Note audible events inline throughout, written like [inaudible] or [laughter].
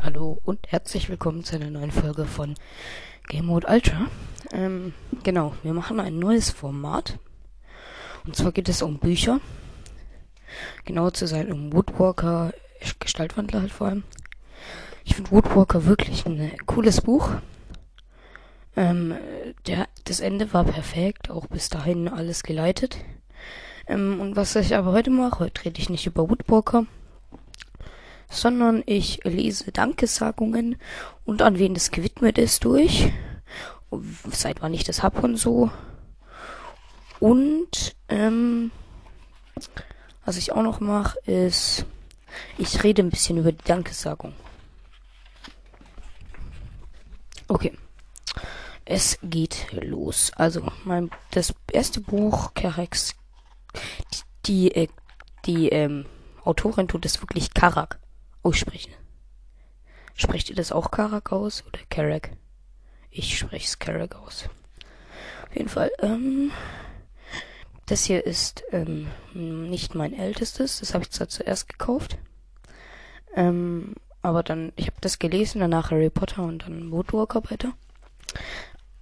Hallo und herzlich willkommen zu einer neuen Folge von Game Mode Ultra. Ähm, genau, wir machen ein neues Format. Und zwar geht es um Bücher. Genauer zu sein um Woodwalker, Gestaltwandler halt vor allem. Ich finde Woodwalker wirklich ein cooles Buch. Ähm, der, das Ende war perfekt, auch bis dahin alles geleitet. Ähm, und was ich aber heute mache, heute rede ich nicht über Woodwalker, sondern ich lese Dankesagungen und an wen das gewidmet ist durch, seit wann ich das hab und so. Und ähm, was ich auch noch mache, ist, ich rede ein bisschen über die Dankesagung. Okay. Es geht los. Also, mein, das erste Buch, Karex, die, die, äh, die ähm, Autorin tut es wirklich Karak aussprechen. Sprecht ihr das auch Karak aus oder Karak? Ich spreche es Karak aus. Auf jeden Fall, ähm, das hier ist ähm, nicht mein ältestes. Das habe ich zwar zuerst gekauft. Ähm, aber dann, ich habe das gelesen, danach Harry Potter und dann Woodwalker weiter.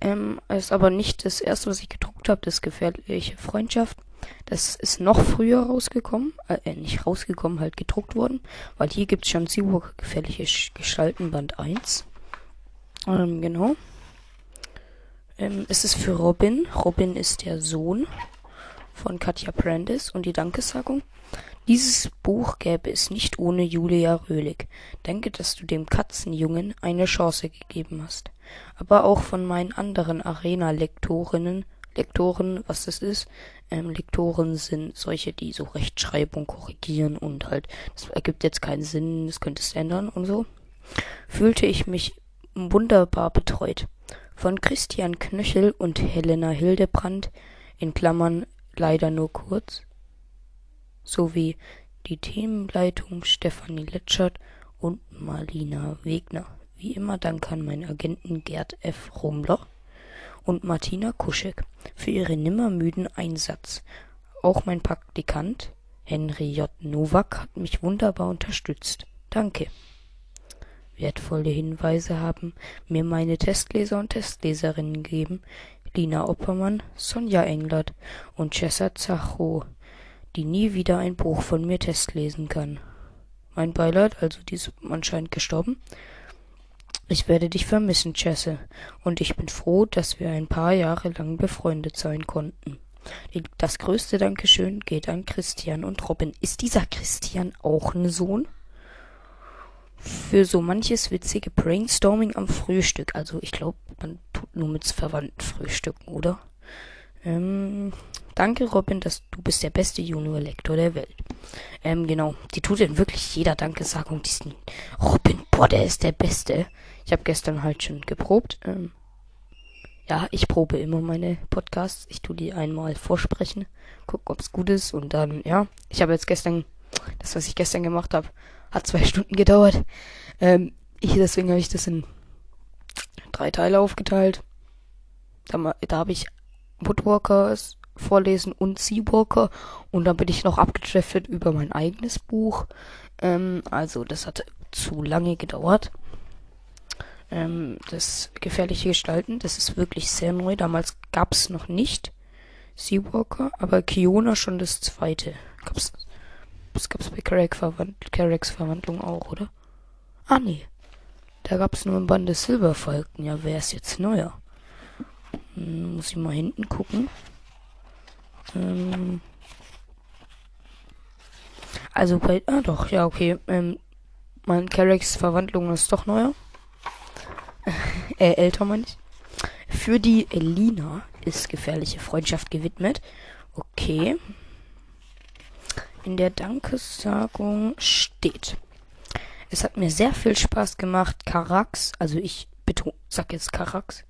Ähm, ist aber nicht das erste, was ich gedruckt habe, das gefährliche Freundschaft. Das ist noch früher rausgekommen, äh, nicht rausgekommen, halt gedruckt worden, weil hier gibt's schon Seawalker gefährliche Gestalten Band 1. Ähm, genau. Ähm, es ist für Robin. Robin ist der Sohn von Katja Brandis und die Dankesagung. Dieses Buch gäbe es nicht ohne Julia Röhlig. Danke, dass du dem Katzenjungen eine Chance gegeben hast. Aber auch von meinen anderen Arena-Lektorinnen Lektoren, was das ist. Ähm, Lektoren sind solche, die so Rechtschreibung korrigieren und halt, das ergibt jetzt keinen Sinn, das könnte es ändern und so. Fühlte ich mich wunderbar betreut. Von Christian Knöchel und Helena Hildebrand, in Klammern leider nur kurz, sowie die Themenleitung Stefanie Letschert und Marlina Wegner. Wie immer Dank an meinen Agenten Gerd F. Rumler und Martina Kuschek für ihren nimmermüden Einsatz. Auch mein Praktikant Henry J. Nowak hat mich wunderbar unterstützt. Danke. Wertvolle Hinweise haben mir meine Testleser und Testleserinnen gegeben, Lina Oppermann, Sonja Englert und Chessa Zacho, die nie wieder ein Buch von mir testlesen kann. Mein Beileid, also die ist anscheinend gestorben, ich werde dich vermissen, Jesse, und ich bin froh, dass wir ein paar Jahre lang befreundet sein konnten. Das größte Dankeschön geht an Christian und Robin. Ist dieser Christian auch ein Sohn? Für so manches witzige Brainstorming am Frühstück. Also ich glaube, man tut nur mit Verwandten frühstücken, oder? Ähm, danke, Robin, dass du bist der beste Junior-Lektor der Welt. Ähm, genau. Die tut in wirklich jeder Dankesagung diesen Robin, boah, der ist der Beste. Ich habe gestern halt schon geprobt. Ähm, ja, ich probe immer meine Podcasts. Ich tue die einmal vorsprechen, guck, ob's gut ist und dann, ja. Ich habe jetzt gestern, das, was ich gestern gemacht habe, hat zwei [laughs] Stunden gedauert. Ähm, ich, deswegen habe ich das in drei Teile aufgeteilt. Da, da habe ich Woodwalkers vorlesen und Seawalker und dann bin ich noch abgetreffet über mein eigenes Buch. Ähm, also das hat zu lange gedauert. Ähm, das gefährliche Gestalten, das ist wirklich sehr neu. Damals gab's noch nicht Seawalker, aber Kiona schon das zweite. Gab's, das gab's bei Carracks Verwand Verwandlung auch, oder? Ah, nee. Da gab's nur im Band des Silberfalken. Ja, wer ist jetzt neuer? Hm, muss ich mal hinten gucken. Ähm, also bei, ah doch, ja, okay. Ähm, mein Carracks Verwandlung ist doch neuer [laughs] äh, älter meine ich. Für die Elina ist gefährliche Freundschaft gewidmet. Okay. In der Dankesagung steht. Es hat mir sehr viel Spaß gemacht, Karax, also ich betone, sag jetzt Karax,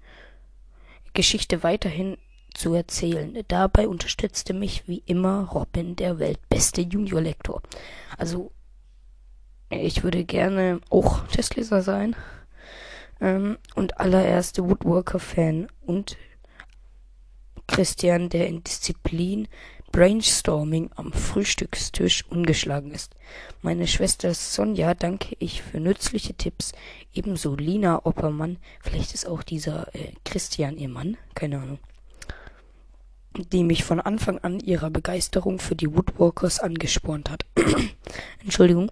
Geschichte weiterhin zu erzählen. Dabei unterstützte mich wie immer Robin, der weltbeste Junior-Lektor. Also, ich würde gerne auch Testleser sein ähm, und allererste Woodwalker-Fan und Christian, der in Disziplin Brainstorming am Frühstückstisch ungeschlagen ist. Meine Schwester Sonja danke ich für nützliche Tipps. Ebenso Lina Oppermann, vielleicht ist auch dieser äh, Christian ihr Mann, keine Ahnung, die mich von Anfang an ihrer Begeisterung für die Woodwalkers angespornt hat. [clears throat] Entschuldigung.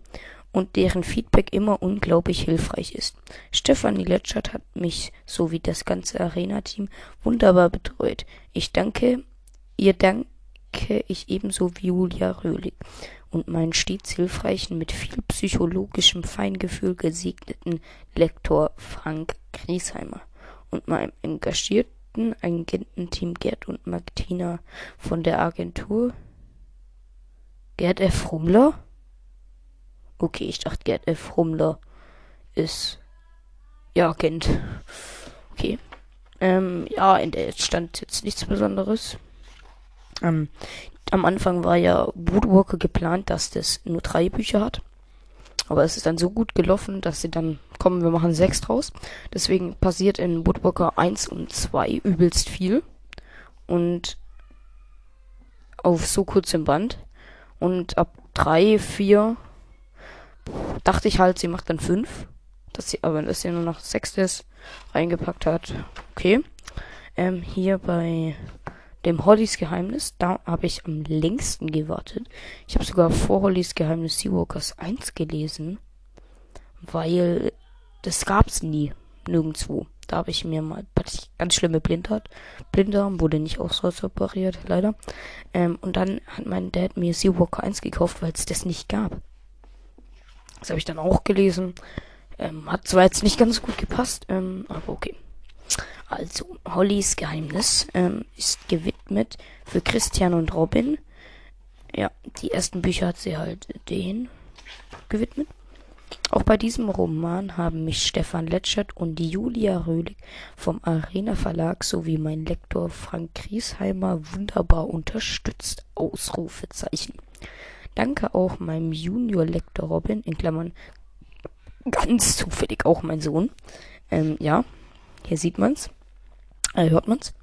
Und deren Feedback immer unglaublich hilfreich ist. Stefanie Letschert hat mich sowie das ganze Arena-Team wunderbar betreut. Ich danke, ihr danke ich ebenso wie Julia Röhlig und meinen stets hilfreichen, mit viel psychologischem Feingefühl gesegneten Lektor Frank Griesheimer und meinem engagierten Agententeam Gerd und Martina von der Agentur Gerd F. Rummler? Okay, ich dachte Gerd F. Rummler ist ja Agent. Okay. Ähm, ja, in der stand jetzt nichts Besonderes. Ähm, am Anfang war ja Woodwalker geplant, dass das nur drei Bücher hat. Aber es ist dann so gut gelaufen, dass sie dann kommen, wir machen sechs draus. Deswegen passiert in Woodwalker 1 und 2 übelst viel. Und auf so kurzem Band. Und ab 3, 4 dachte ich halt, sie macht dann 5. Dass sie aber, dass sie nur noch sechstes reingepackt hat. Okay. Ähm, hier bei dem Hollys Geheimnis, da habe ich am längsten gewartet. Ich habe sogar vor Hollys Geheimnis Seawalkers 1 gelesen, weil das gab's nie nirgendwo. Da habe ich mir mal ich ganz schlimme Blindheit. Blinddarm wurde nicht operiert, leider. Ähm, und dann hat mein Dad mir Seawalker 1 gekauft, weil es das nicht gab. Das habe ich dann auch gelesen. Ähm, hat zwar jetzt nicht ganz gut gepasst, ähm, aber okay. Also, Hollys Geheimnis ähm, ist gewidmet für Christian und Robin. Ja, die ersten Bücher hat sie halt denen gewidmet. Auch bei diesem Roman haben mich Stefan Letschert und Julia Röhlig vom Arena Verlag sowie mein Lektor Frank Griesheimer wunderbar unterstützt. Ausrufezeichen. Danke auch meinem Junior-Lektor Robin, in Klammern ganz zufällig auch mein Sohn. Ähm, ja, hier sieht man's. Äh, hört man's?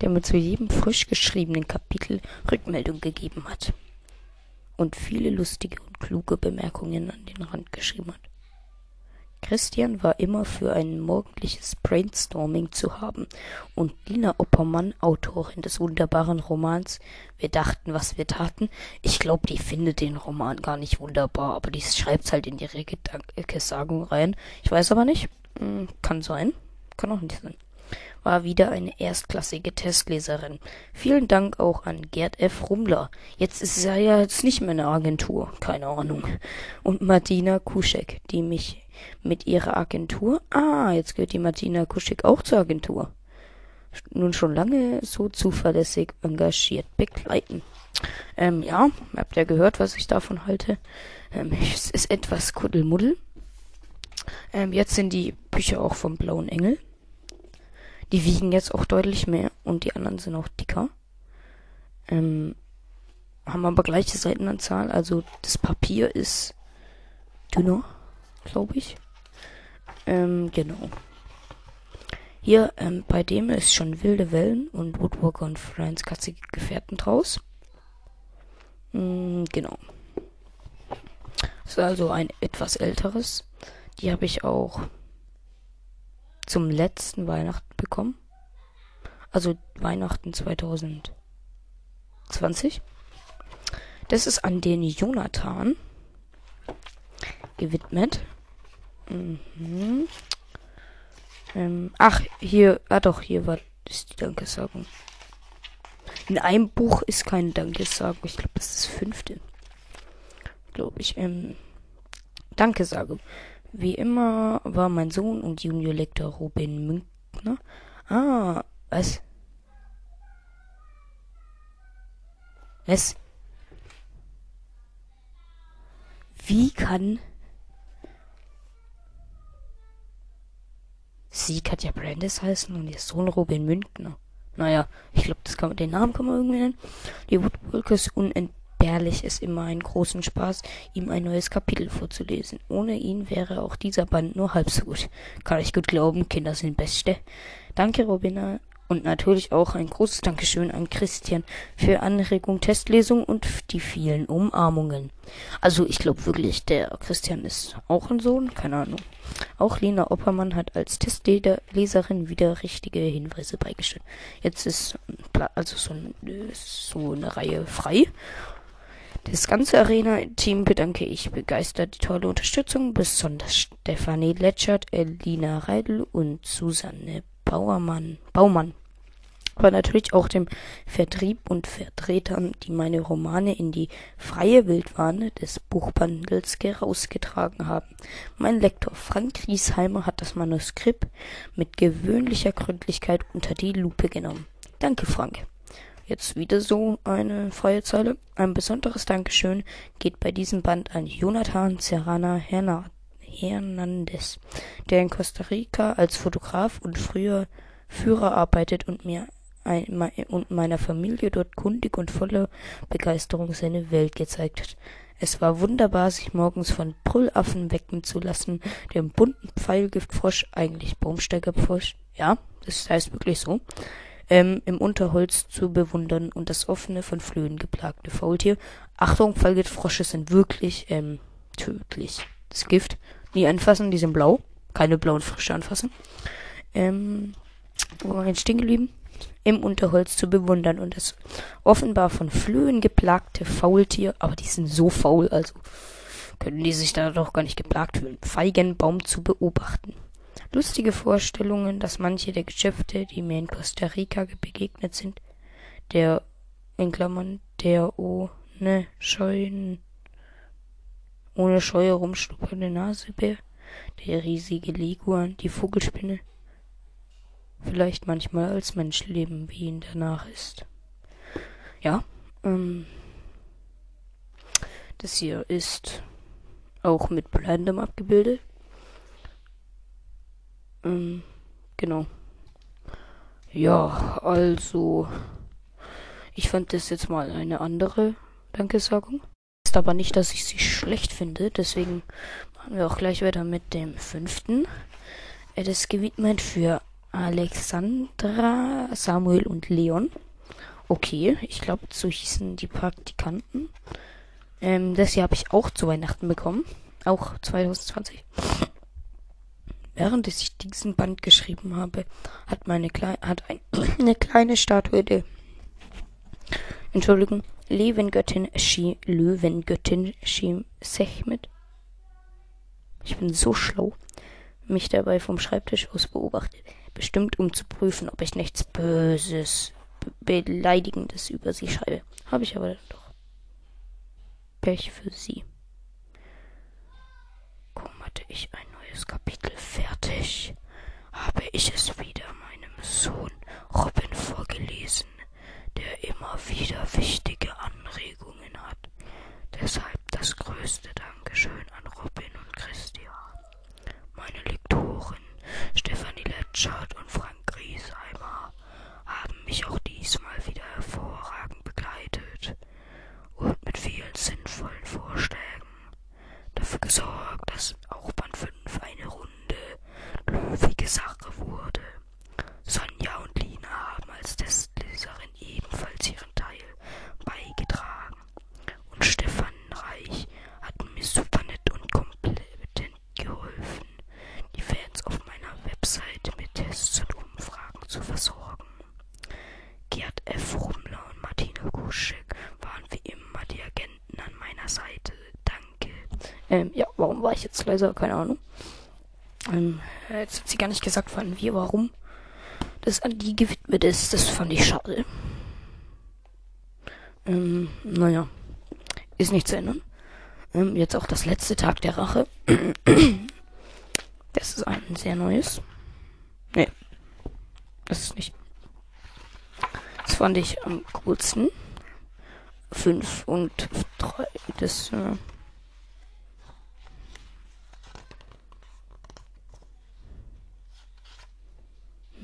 Der mir zu jedem frisch geschriebenen Kapitel Rückmeldung gegeben hat. Und viele lustige und kluge Bemerkungen an den Rand geschrieben hat. Christian war immer für ein morgendliches Brainstorming zu haben und Lina Oppermann, Autorin des wunderbaren Romans Wir dachten, was wir taten. Ich glaube, die findet den Roman gar nicht wunderbar, aber die schreibt's halt in ihre Gedankensagung rein. Ich weiß aber nicht. Hm, kann sein. Kann auch nicht sein. War wieder eine erstklassige Testleserin. Vielen Dank auch an Gerd F. Rummler. Jetzt ist er ja jetzt nicht mehr eine Agentur. Keine Ahnung. Und Martina Kuschek, die mich mit ihrer Agentur. Ah, jetzt gehört die Martina Kuschek auch zur Agentur. Nun schon lange so zuverlässig engagiert begleiten. Ähm, ja, habt ihr gehört, was ich davon halte? Ähm, es ist etwas Kuddelmuddel. Ähm, jetzt sind die Bücher auch vom Blauen Engel. Die wiegen jetzt auch deutlich mehr und die anderen sind auch dicker. Ähm, haben aber gleiche Seitenanzahl, also das Papier ist dünner, glaube ich. Ähm, genau. Hier, ähm, bei dem ist schon wilde Wellen und Woodwalker und Friends katzige Gefährten draus. Mm, genau. Das ist also ein etwas älteres. Die habe ich auch zum letzten Weihnachten bekommen. Also Weihnachten 2020. Das ist an den Jonathan gewidmet. Mhm. Ähm, ach, hier, ah doch, hier war ist die Dankesagung. In einem Buch ist kein Dankesagung. Ich glaube, das ist das fünfte. Glaube ich. Ähm, Dankesagung. Wie immer war mein Sohn und Junior-Lektor Robin Münkner. Ah, was? Was? Wie kann sie Katja Brandes heißen und ihr Sohn Robin Münkner? Naja, ich glaube, kann den Namen kann man irgendwie nennen. Die Woodwalkers unent Ehrlich ist immer einen großen Spaß, ihm ein neues Kapitel vorzulesen. Ohne ihn wäre auch dieser Band nur halb so gut. Kann ich gut glauben, Kinder sind Beste. Danke, Robina, Und natürlich auch ein großes Dankeschön an Christian für Anregung, Testlesung und die vielen Umarmungen. Also ich glaube wirklich, der Christian ist auch ein Sohn, keine Ahnung. Auch Lena Oppermann hat als Testleserin wieder richtige Hinweise beigestellt. Jetzt ist also so, ein, so eine Reihe frei. Das ganze Arena-Team bedanke ich begeistert die tolle Unterstützung, besonders Stefanie Letschert, Elina Reidel und Susanne Bauermann, Baumann. Aber natürlich auch dem Vertrieb und Vertretern, die meine Romane in die freie Wildbahn des Buchbandels herausgetragen haben. Mein Lektor Frank Riesheimer hat das Manuskript mit gewöhnlicher Gründlichkeit unter die Lupe genommen. Danke, Frank. Jetzt wieder so eine freie Zeile. Ein besonderes Dankeschön geht bei diesem Band an Jonathan Serrana Hernandez, der in Costa Rica als Fotograf und früher Führer arbeitet und mir und meiner Familie dort kundig und voller Begeisterung seine Welt gezeigt hat. Es war wunderbar, sich morgens von Brüllaffen wecken zu lassen, dem bunten Pfeilgiftfrosch, eigentlich Baumsteigerfrosch, ja, das heißt wirklich so, ähm, im Unterholz zu bewundern und das offene, von Flöhen geplagte Faultier. Achtung, Pfeilgiftfrosche sind wirklich ähm, tödlich. Das Gift nie anfassen, die sind blau. Keine blauen Frösche anfassen. Ähm, wo war ich stehen geblieben? Im Unterholz zu bewundern und das offenbar von Flöhen geplagte Faultier, aber die sind so faul, also können die sich da doch gar nicht geplagt fühlen, Feigenbaum zu beobachten. Lustige Vorstellungen, dass manche der Geschäfte, die mir in Costa Rica begegnet sind, der, in Klammern, der ohne Scheuen, ohne Scheu rumschnuppernde Nasebär, der riesige Leguan, die Vogelspinne, vielleicht manchmal als Mensch leben, wie ihn danach ist. Ja, ähm, das hier ist auch mit Blendem abgebildet. Ähm, genau. Ja, also, ich fand das jetzt mal eine andere Dankesagung. Ist aber nicht, dass ich sie schlecht finde, deswegen machen wir auch gleich weiter mit dem fünften. Das ist gewidmet für Alexandra, Samuel und Leon. Okay, ich glaube, so hießen die Praktikanten. Ähm, das hier habe ich auch zu Weihnachten bekommen. Auch 2020. Während ich diesen Band geschrieben habe, hat meine Kle hat ein, [clears throat] eine kleine Statue der Entschuldigung, Löwengöttin Shi Löwengöttin Shi Sechmet. Ich bin so schlau. Mich dabei vom Schreibtisch aus beobachtet bestimmt um zu prüfen, ob ich nichts Böses, Be Beleidigendes über sie schreibe. Habe ich aber doch. Pech für sie. Kaum hatte ich ein neues Kapitel fertig, habe ich es wieder meinem Sohn Robin vorgelesen, der immer wieder wichtige Anregungen hat. Deshalb das größte Dankeschön an Robin und Christian. Meine Lektorin Stefanie Letschert und Frank Griesheimer haben mich auch diesmal wieder hervorragend begleitet und mit vielen sinnvollen Vorschlägen dafür gesorgt, dass auch Band 5 eine runde, löwige Sache wurde. Sonja und Lina haben als Testleserin ebenfalls ihren Teil beigetragen und Stefan Reich hat mir super nett und kompetent geholfen die Fans auf meiner Webseite mit Tests und Umfragen zu versorgen. Gerd F. Rummler und Martina Kuschek waren wie immer die Agenten an meiner Seite. Danke. Ähm, ja, warum war ich jetzt leiser? Keine Ahnung. Ähm, jetzt hat sie gar nicht gesagt, wann wir, warum das an die gewidmet ist. Das fand ich schade. Ähm, naja. Ist nicht zu ändern. Ähm, jetzt auch das letzte Tag der Rache. [clears throat] Das ist ein sehr neues. Nee. Das ist nicht. Das fand ich am coolsten. 5 und 3. Das. Äh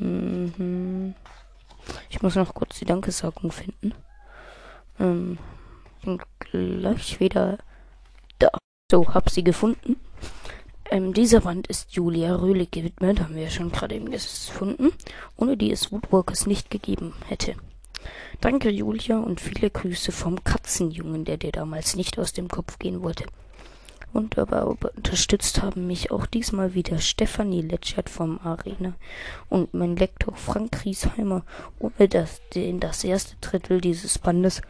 mhm. Ich muss noch kurz die Dankesagung finden. Ähm, gleich wieder da. So, hab sie gefunden. Ähm, dieser Band ist Julia Röhlig gewidmet, haben wir ja schon gerade eben gefunden, ohne die es Woodwalkers nicht gegeben hätte. Danke, Julia, und viele Grüße vom Katzenjungen, der dir damals nicht aus dem Kopf gehen wollte. Wunderbar unterstützt haben mich auch diesmal wieder Stefanie Letschert vom Arena und mein Lektor Frank Griesheimer, ohne dass in das erste Drittel dieses Bandes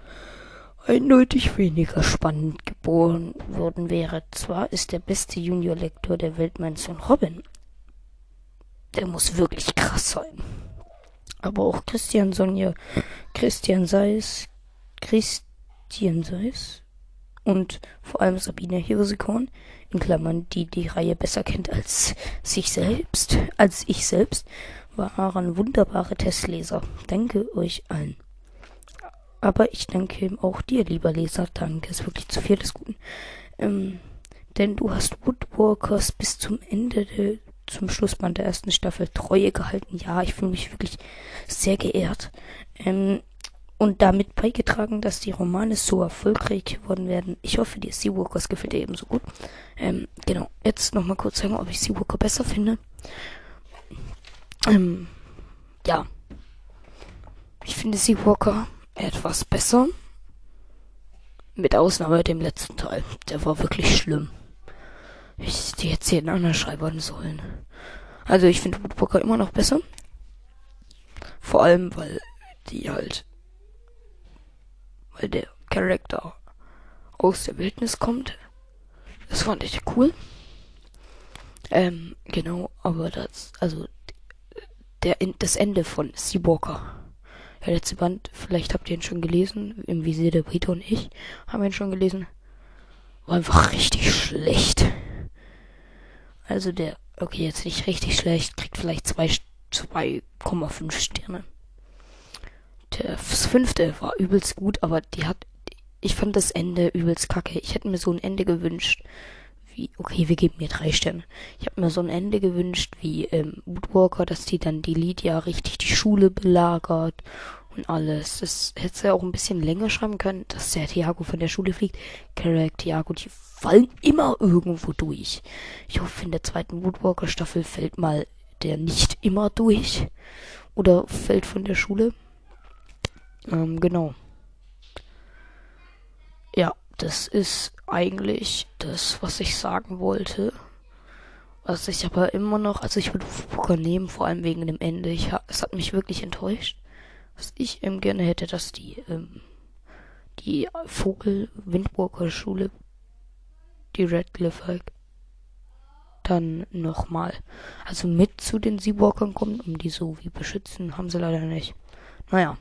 eindeutig weniger spannend geboren worden wäre. Zwar ist der beste Junior-Lektor der Welt mein Sohn Robin. Der muss wirklich krass sein. Aber auch Christian Sonja, Christian Seis, Christian Seis und vor allem Sabine Hirsekorn, in Klammern, die die Reihe besser kennt als sich selbst, als ich selbst, waren wunderbare Testleser. Danke euch allen. Aber ich danke auch dir, lieber Leser. Danke, ist wirklich zu viel des Guten. Ähm, denn du hast Woodwalkers bis zum Ende der, zum Schlussband der ersten Staffel Treue gehalten. Ja, ich fühle mich wirklich sehr geehrt. Ähm, und damit beigetragen, dass die Romane so erfolgreich geworden werden. Ich hoffe, dir Seawalkers gefällt dir ebenso gut. Ähm, genau, jetzt nochmal kurz sagen, ob ich Seawalker besser finde. Ähm, ja. Ich finde Seawalker etwas besser. Mit Ausnahme dem letzten Teil. Der war wirklich schlimm. Ich die jetzt hier in anderen schreiben sollen. Also ich finde Woodwalker immer noch besser. Vor allem, weil die halt. Weil der Charakter aus der Wildnis kommt. Das fand ich cool. Ähm, genau, aber das, also der, das Ende von Seawalker der letzte Band, vielleicht habt ihr ihn schon gelesen, im Visier der Brite und ich haben ihn schon gelesen. War einfach richtig schlecht. Also der, okay, jetzt nicht richtig schlecht, kriegt vielleicht 2,5 Sterne. Der fünfte war übelst gut, aber die hat, ich fand das Ende übelst kacke. Ich hätte mir so ein Ende gewünscht, wie, okay, wir geben mir drei Sterne. Ich habe mir so ein Ende gewünscht wie ähm, Woodwalker, dass die dann die Lydia richtig die Schule belagert und alles. Das hätte ja auch ein bisschen länger schreiben können, dass der Thiago von der Schule fliegt. Carrack, Thiago, die fallen immer irgendwo durch. Ich hoffe, in der zweiten Woodwalker Staffel fällt mal der nicht immer durch. Oder fällt von der Schule. Ähm, genau. Ja, das ist eigentlich das, was ich sagen wollte. Was ich aber immer noch, also ich würde Fuka nehmen, vor allem wegen dem Ende. Ich, es hat mich wirklich enttäuscht. Was ich ähm, gerne hätte, dass die, ähm, die Vogel Windwalker Schule, die Redcliffe dann nochmal, also mit zu den Seawalkern kommt, um die so wie beschützen, haben sie leider nicht. Naja.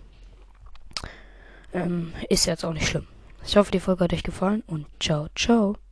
Ähm, ist jetzt auch nicht schlimm. Ich hoffe, die Folge hat euch gefallen und ciao, ciao.